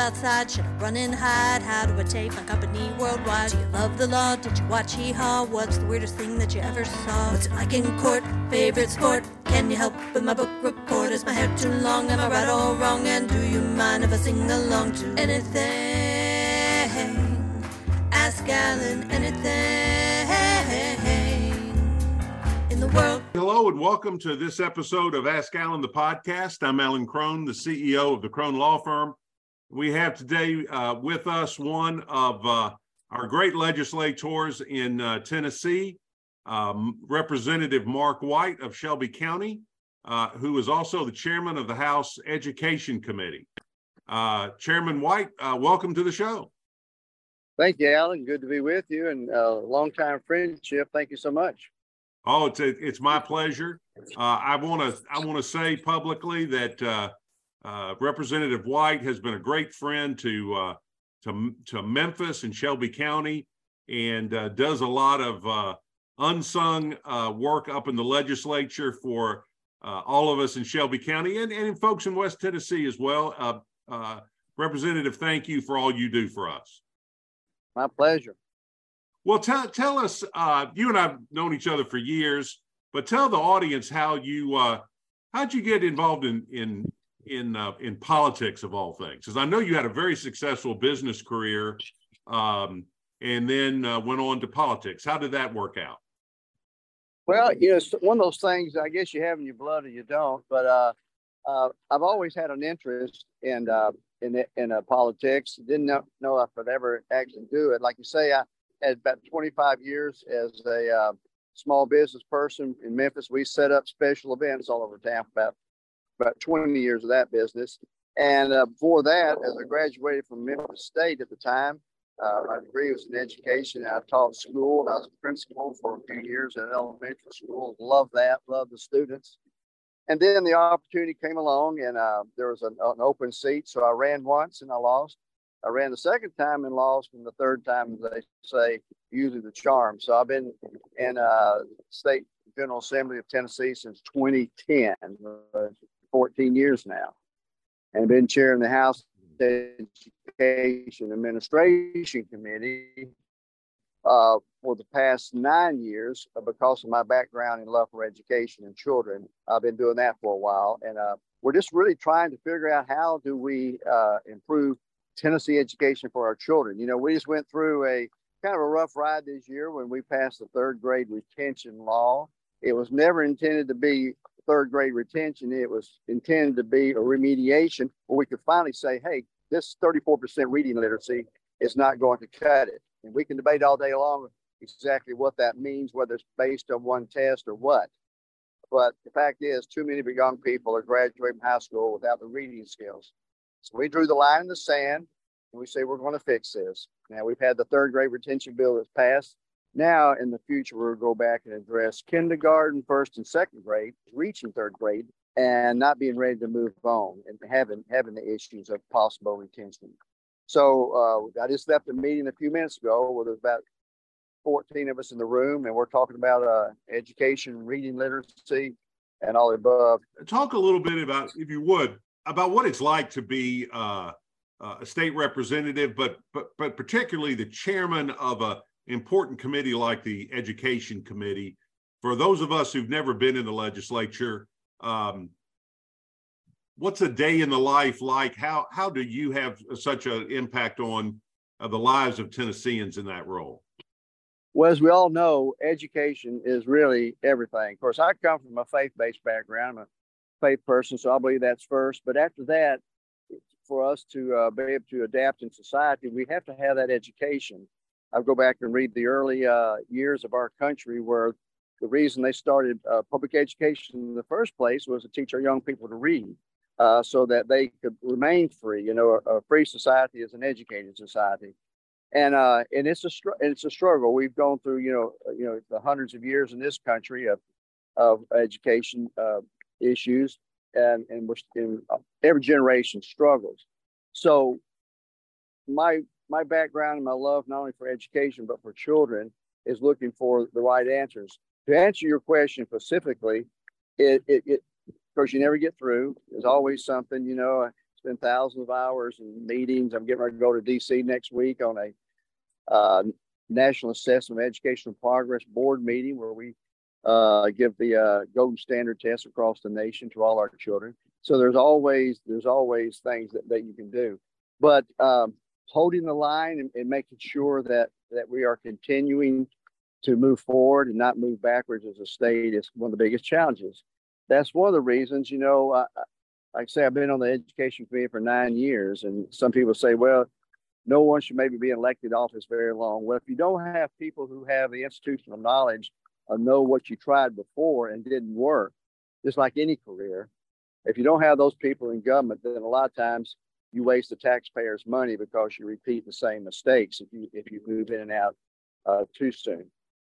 outside? Should I run and hide? How do I take my company worldwide? Do you love the law? Did you watch Hee Haw? What's the weirdest thing that you ever saw? What's it like in court? Favorite sport? Can you help with my book report? Is my hair too long? Am I right or wrong? And do you mind if I sing along to anything? Ask Alan anything in the world. Hello and welcome to this episode of Ask Alan the podcast. I'm Alan Crone, the CEO of the Crone Law Firm. We have today uh, with us one of uh, our great legislators in uh, Tennessee, um, Representative Mark White of Shelby County, uh, who is also the chairman of the House Education Committee. Uh, chairman White, uh, welcome to the show. Thank you, Alan. Good to be with you and a long time friendship. Thank you so much. Oh, it's a, it's my pleasure. Uh, I want to I want to say publicly that uh, uh, Representative White has been a great friend to uh, to to Memphis and Shelby County, and uh, does a lot of uh, unsung work up in the legislature for all of us in Shelby County and and folks in West Tennessee as well. Representative, thank you for all you do for us. My pleasure. Well, tell tell us. Uh, you and I've known each other for years, but tell the audience how you uh, how'd you get involved in in in uh, in politics of all things? Because I know you had a very successful business career, um, and then uh, went on to politics. How did that work out? Well, you know, it's one of those things. I guess you have in your blood or you don't. But uh, uh, I've always had an interest in uh, in in uh, politics. Didn't know, know if I'd ever actually do it. Like you say, I had about 25 years as a uh, small business person in Memphis. We set up special events all over town. About about 20 years of that business. And uh, before that, as I graduated from Memphis State at the time, uh, my degree was in education. I taught school. I was a principal for a few years at elementary school. Loved that. Loved the students. And then the opportunity came along, and uh, there was an, an, open seat. So I ran once and I lost. I ran the second time and lost, and the third time, they say, usually the charm. So I've been in uh, state General Assembly of Tennessee since 2010, uh, 14 years now, and been chairing the House Education Administration Committee uh, for the past nine years because of my background in love for education and children. I've been doing that for a while, and uh, we're just really trying to figure out how do we uh, improve Tennessee education for our children. You know, we just went through a kind of a rough ride this year when we passed the third grade retention law. It was never intended to be third grade retention. It was intended to be a remediation where we could finally say, hey, this 34% reading literacy is not going to cut it. And we can debate all day long exactly what that means, whether it's based on one test or what. But the fact is, too many young people are graduating high school without the reading skills. So we drew the line in the sand and we say we're going to fix this. Now we've had the third grade retention bill that's passed. Now in the future, we'll go back and address kindergarten, first and second grade, reaching third grade, and not being ready to move on and having having the issues of possible retention. So uh, I just left a meeting a few minutes ago where there's about 14 of us in the room, and we're talking about uh, education, reading literacy, and all the above. Talk a little bit about, if you would, about what it's like to be uh, uh, a state representative, but but but particularly the chairman of a important committee like the Education Committee. For those of us who've never been in the legislature, um, what's a day in the life like? How how do you have such an impact on uh, the lives of Tennesseans in that role? Well, as we all know, education is really everything. Of course, I come from a faith-based background. I'm a faith person, so I believe that's first. But after that, for us to uh, be able to adapt in society, we have to have that education. I go back and read the early uh, years of our country where the reason they started uh, public education in the first place was to teach our young people to read uh, so that they could remain free. You know, a, a free society is an educated society. And uh, and it's a str- it's a struggle. We've gone through you know you know the hundreds of years in this country of of education uh, issues, and and we're in every generation struggles. So my my background and my love not only for education but for children is looking for the right answers. To answer your question specifically, it it, it of course you never get through. There's always something, you know. I spend thousands of hours in meetings. I'm getting ready to go to DC next week on a uh, National Assessment of Educational Progress Board meeting where we uh, give the uh, golden standard test across the nation to all our children. So there's always there's always things that, that you can do, but um, holding the line and, and, making sure that that we are continuing to move forward and not move backwards as a state is one of the biggest challenges. That's one of the reasons, you know, I, like I say, I've been on the education committee for nine years, and some people say, well, no one should maybe be elected office very long. Well, if you don't have people who have the institutional knowledge or know what you tried before and didn't work, just like any career, if you don't have those people in government, then a lot of times you waste the taxpayers' money because you repeat the same mistakes if you if you move in and out uh, too soon.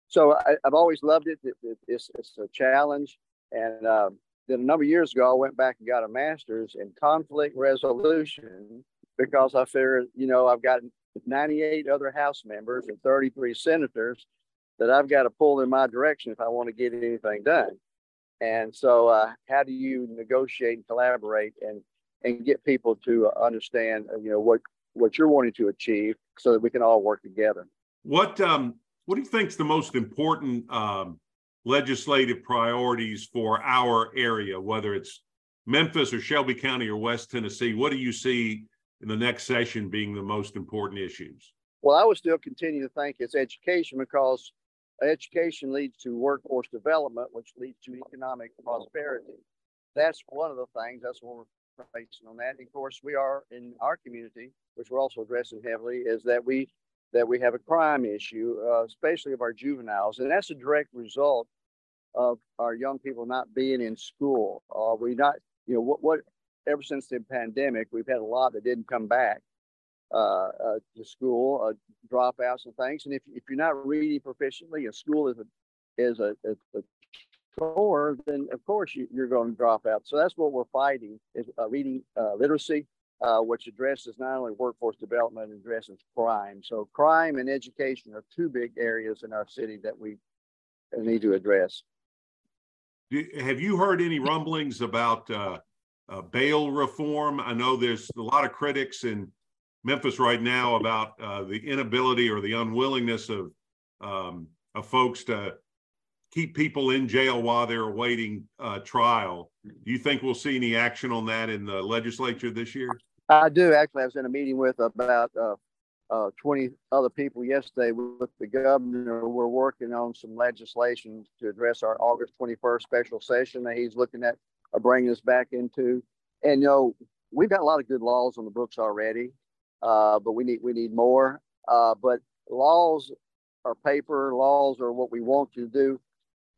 So I, have always loved it. it, it it's, it's a challenge. And uh, then a number of years ago, I went back and got a master's in conflict resolution because I figured, you know, I've got 98 other House members and 33 senators that I've got to pull in my direction if I want to get anything done. And so, uh, how do you negotiate and collaborate and and get people to understand, uh, you know, what what you're wanting to achieve, so that we can all work together? What um what do you think is the most important um, legislative priorities for our area, whether it's Memphis or Shelby County or West Tennessee? What do you see in the next session being the most important issues? Well, I would still continue to think it's education because education leads to workforce development, which leads to economic prosperity. That's one of the things. That's what on that. And of course, we are in our community, which we're also addressing heavily, is that we that we have a crime issue, uh, especially of our juveniles, and that's a direct result of our young people not being in school. Uh, we not, you know, what what ever since the pandemic, we've had a lot that didn't come back uh, uh, to school, uh, dropouts and things. And if, if you're not reading proficiently, and school is a is a, a, a chore, then of course you, are going to drop out. So that's what we're fighting is uh, reading uh, literacy, uh, which addresses not only workforce development, addresses crime. So crime and education are two big areas in our city that we need to address. Have you heard any rumblings about uh, uh, bail reform? I know there's a lot of critics in Memphis right now about uh, the inability or the unwillingness of um, of folks to keep people in jail while they're awaiting uh, trial. Do you think we'll see any action on that in the legislature this year? I do actually. I was in a meeting with about uh, uh, 20 other people yesterday with the governor. We're working on some legislation to address our August 21st special session that he's looking at uh, bringing us back into. And you know, we've got a lot of good laws on the books already, uh, but we need we need more. Uh, but laws are paper. Laws are what we want to do,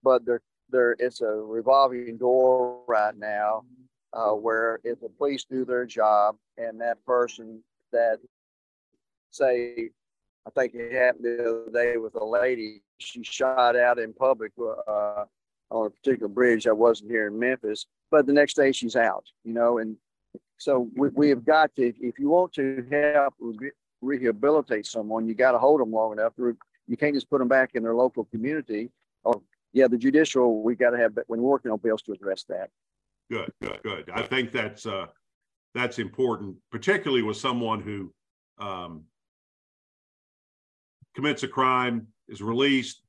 but there. It's a revolving door right now, uh, where if the police do their job and that person that say, I think it happened the other day with a lady. She shot out in public uh, on a particular bridge. I wasn't here in Memphis, but the next day she's out. You know, and so we, we have got to. If you want to help rehabilitate someone, you got to hold them long enough. You can't just put them back in their local community. Or yeah, the judicial we got to have when working on bills to address that. Good, good, good. I think that's uh, that's important, particularly with someone who um, commits a crime, is released,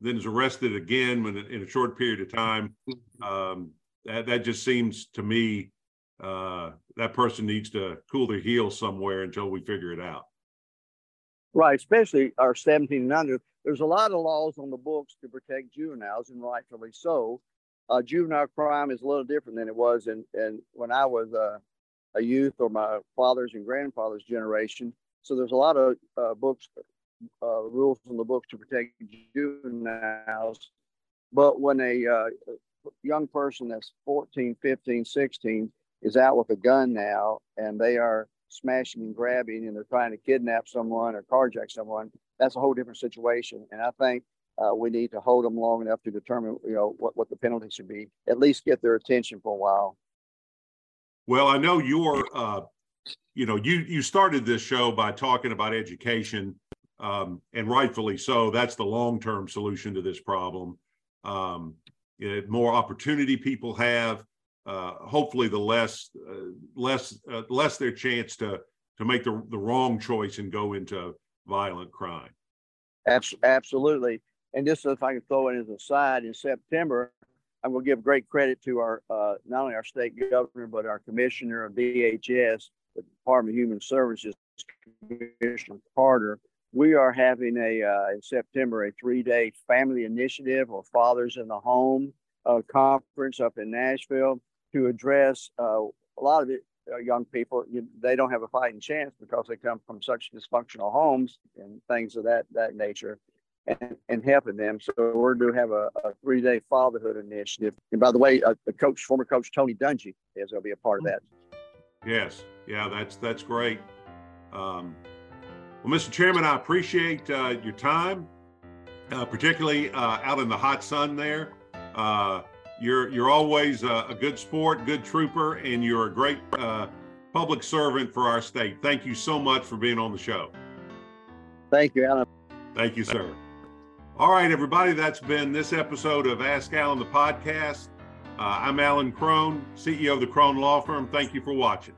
then is arrested again when, in a short period of time. Um, that, that just seems to me uh, that person needs to cool their heels somewhere until we figure it out. Right, especially our 17 and under. There's a lot of laws on the books to protect juveniles, and rightfully so. Uh, juvenile crime is a little different than it was in, in when I was uh, a youth or my father's and grandfather's generation. So there's a lot of uh, books uh, rules in the books to protect juveniles. But when a uh, young person that's 14, 15, 16 is out with a gun now and they are smashing and grabbing and they're trying to kidnap someone or carjack someone, that's a whole different situation. And I think uh, we need to hold them long enough to determine, you know, what, what the penalty should be, at least get their attention for a while. Well, I know you're, uh, you know, you you started this show by talking about education um, and rightfully so. That's the long term solution to this problem. Um, more opportunity people have, uh, hopefully the less uh, less uh, less their chance to to make the the wrong choice and go into violent crime. Absolutely. And just so if I can throw in as a side, in September, I'm going to give great credit to our uh, not only our state governor but our commissioner of DHS, the Department of Human Services, Commissioner Carter. We are having a uh, in September a three-day family initiative or Fathers in the Home uh, conference up in Nashville to address uh, a lot of it. Uh, young people, you, they don't have a fighting chance because they come from such dysfunctional homes and things of that that nature and, and helping them. So we're going to have a, a three day fatherhood initiative. And by the way, uh, the coach, former coach Tony Dungy, is going to be a part of that. Yes, yeah, that's that's great. Um, well, Mr. Chairman, I appreciate uh, your time, uh, particularly out in the hot sun there. Uh, you're you're always a, a, good sport, good trooper, and you're a great uh, public servant for our state. Thank you so much for being on the show. Thank you, Alan. Thank you, sir. All right, everybody, that's been this episode of Ask Alan the podcast. Uh, I'm Alan Crone, CEO of the Crone Law Firm. Thank you for watching.